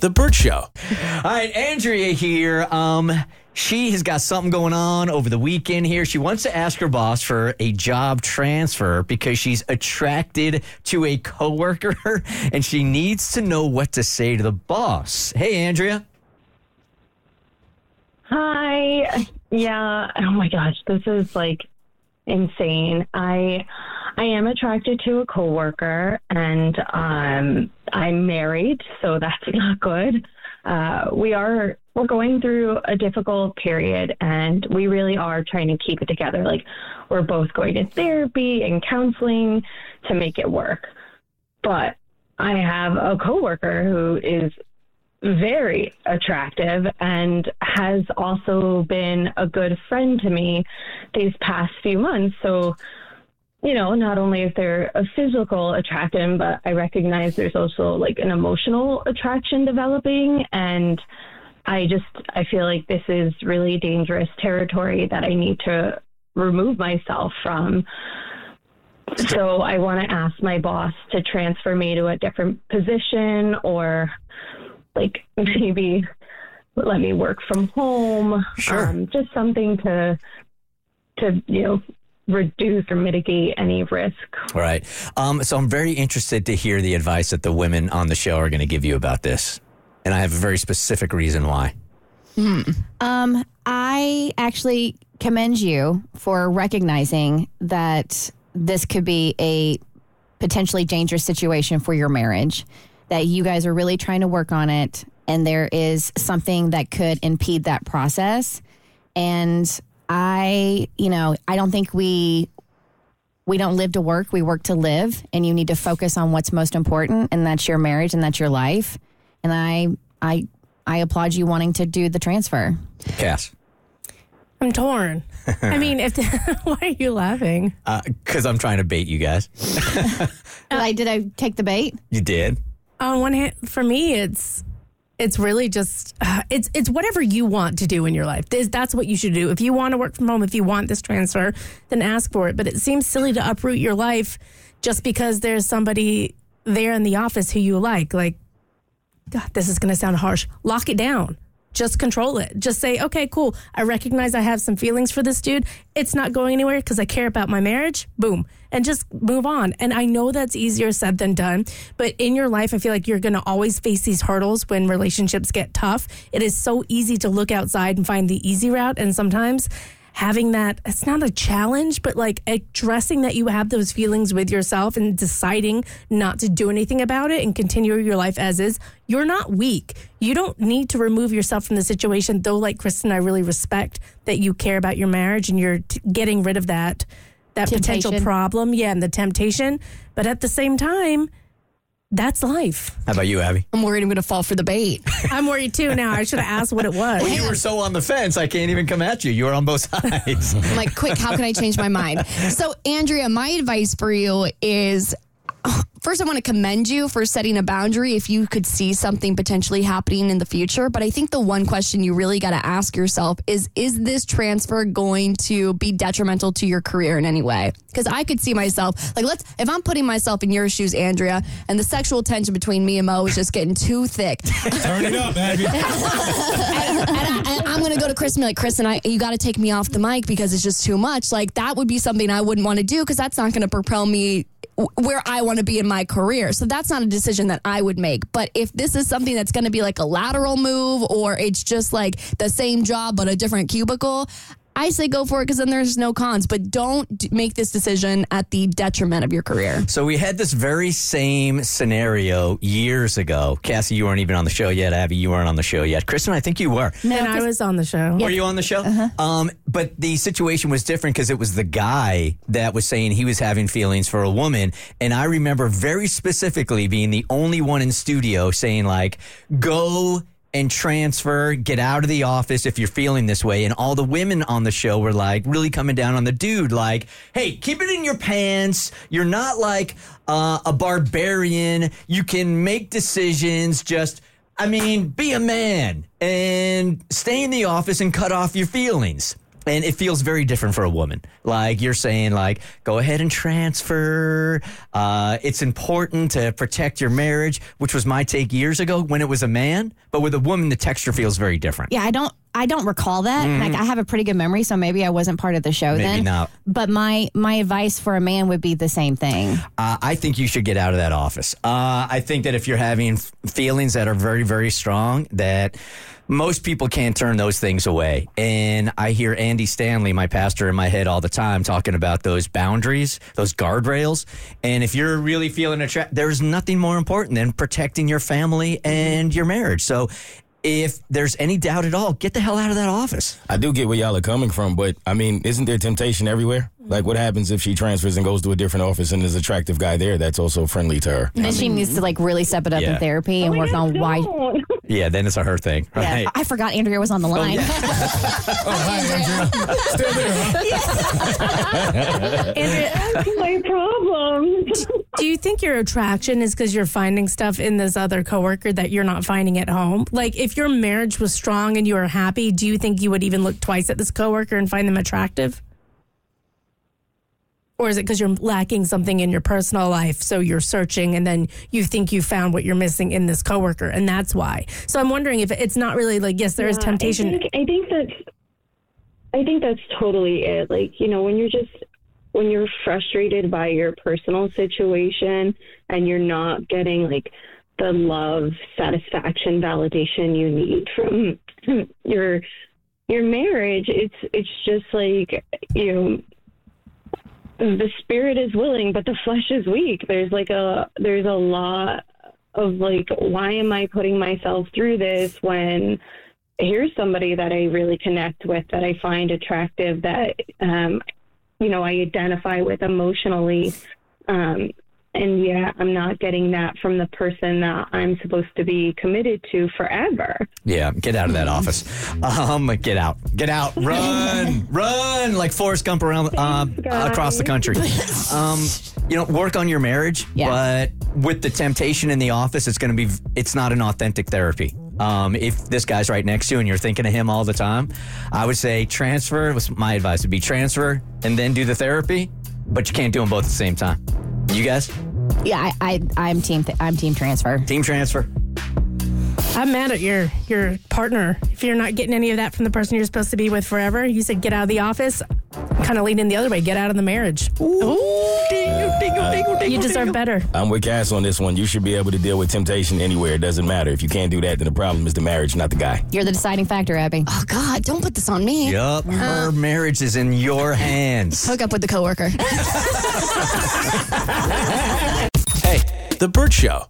The Bert Show. All right, Andrea here. Um, she has got something going on over the weekend here. She wants to ask her boss for a job transfer because she's attracted to a coworker and she needs to know what to say to the boss. Hey, Andrea. Hi. Yeah. Oh my gosh, this is like insane. I I am attracted to a coworker and um I'm married, so that's not good. Uh we are we're going through a difficult period and we really are trying to keep it together. Like we're both going to therapy and counseling to make it work. But I have a coworker who is very attractive and has also been a good friend to me these past few months. So, you know, not only is there a physical attraction, but I recognize there's also like an emotional attraction developing. And I just, I feel like this is really dangerous territory that I need to remove myself from. So I want to ask my boss to transfer me to a different position or like maybe let me work from home. Sure. Um, just something to to you know reduce or mitigate any risk. All right. Um, so I'm very interested to hear the advice that the women on the show are going to give you about this. And I have a very specific reason why. Um, I actually commend you for recognizing that this could be a potentially dangerous situation for your marriage, that you guys are really trying to work on it, and there is something that could impede that process. And I, you know, I don't think we we don't live to work, we work to live, and you need to focus on what's most important, and that's your marriage and that's your life. And I I I applaud you wanting to do the transfer. Cass. I'm torn. I mean, if why are you laughing? Because Uh, I'm trying to bait you guys. Did I did I take the bait? You did. On one hand, for me, it's it's really just uh, it's it's whatever you want to do in your life. That's what you should do. If you want to work from home, if you want this transfer, then ask for it. But it seems silly to uproot your life just because there's somebody there in the office who you like. Like, God, this is going to sound harsh. Lock it down. Just control it. Just say, okay, cool. I recognize I have some feelings for this dude. It's not going anywhere because I care about my marriage. Boom. And just move on. And I know that's easier said than done. But in your life, I feel like you're going to always face these hurdles when relationships get tough. It is so easy to look outside and find the easy route. And sometimes having that it's not a challenge but like addressing that you have those feelings with yourself and deciding not to do anything about it and continue your life as is you're not weak. You don't need to remove yourself from the situation though like kristen i really respect that you care about your marriage and you're t- getting rid of that that potential problem. Yeah and the temptation. But at the same time that's life How about you, Abby? I'm worried I'm going to fall for the bait. i'm worried too now i should have asked what it was You were so on the fence, I can't even come at you. You were on both sides. I'm like, quick, how can I change my mind? So, Andrea, my advice for you is first, I want to commend you for setting a boundary if you could see something potentially happening in the future. But I think the one question you really got to ask yourself is Is this transfer going to be detrimental to your career in any way? Because I could see myself, like, let's, if I'm putting myself in your shoes, Andrea, and the sexual tension between me and Mo is just getting too thick, Turn it up, baby. and, I, and I'm going to go to Chris and be like, Chris, and I, you got to take me off the mic because it's just too much. Like that would be something I wouldn't want to do because that's not going to propel me where I want to be in my career. So that's not a decision that I would make. But if this is something that's going to be like a lateral move or it's just like the same job but a different cubicle, I say go for it because then there's no cons. But don't d- make this decision at the detriment of your career. So we had this very same scenario years ago. Cassie, you weren't even on the show yet. Abby, you weren't on the show yet. Kristen, I think you were. and i was on the show Were you on the show? Um, but the situation was different because it was the guy that was saying he was having feelings for a woman, and I remember very specifically being the only one in studio saying like, "Go." And transfer, get out of the office if you're feeling this way. And all the women on the show were like, really coming down on the dude, like, hey, keep it in your pants. You're not like uh, a barbarian. You can make decisions. Just I mean, be a man and stay in the office and cut off your feelings. And it feels very different for a woman. Like you're saying, like, go ahead and transfer. Uh, it's important to protect your marriage, which was my take years ago when it was a man. But with a woman, the texture feels very different. Yeah, I don't. I don't recall that. Like I have a pretty good memory, so maybe I wasn't part of the show Mm-hmm. Maybe then. not. But my my advice for a man would be the same thing. Uh, I think you should get out of that office. Uh, I think that if you're having feelings that are very, very strong, that most people can't turn those things away. And I hear Andy Stanley, my pastor, in my head all the time talking about those boundaries, those guardrails. And if you're really feeling attracted, there's nothing more important than protecting your family and your marriage. So if there's any doubt at all, get the hell out of that office. I do get where y'all are coming from, but I mean, isn't there temptation everywhere? Like, what happens if she transfers and goes to a different office and there's an attractive guy there that's also friendly to her? Then she needs to like really step it up Yeah. in therapy and work on why. Don't. Yeah, then it's a her thing. Yeah, I forgot Andrea was on the oh, line. Oh, Andrea, Still there? That's my problem. do you think your attraction is because you're finding stuff in this other coworker that you're not finding at home? Like, if your marriage was strong and you were happy, do you think you would even look twice at this coworker and find them attractive? Or is it because you're lacking something in your personal life, so you're searching, and then you think you found what you're missing in this coworker, and that's why? So I'm wondering if it's not really like yes, there is Yeah, temptation. I think, I think that's I think that's totally it. Like, you know, when you're just when you're frustrated by your personal situation and you're not getting like the love, satisfaction, validation you need from your your marriage, it's it's just like you know the spirit is willing but the flesh is weak. There's like a there's a lot of like why am I putting myself through this when here's somebody that I really connect with, that I find attractive, that um, you know I identify with emotionally, um, and yeah, I'm not getting that from the person that I'm supposed to be committed to forever. Yeah, get out of that office. Um, get out, get out, run, run like Forrest Gump around uh, across the country. Um, you know, work on your marriage, Yeah. but with the temptation in the office, it's going to be. It's not an authentic therapy. Um, if this guy's right next to you and you're thinking of him all the time, I would say transfer. Was my advice would be transfer and then do the therapy, but you can't do them both at the same time. You guys, Yeah, I, I I'm team th- I'm team transfer. team transfer. I'm mad at your your partner if you're not getting any of that from the person you're supposed to be with forever. You said get out of the office. Kind of leaning the other way. Get out of the marriage. Ooh. You deserve better. I'm with Cass on this one. You should be able to deal with temptation anywhere. It doesn't matter. If you can't do that, then the problem is the marriage, not the guy. You're the deciding factor, Abby. Oh God, don't put this on me. Yup, her marriage is in your hands. Hook up with the coworker. Hey, The Bert Show.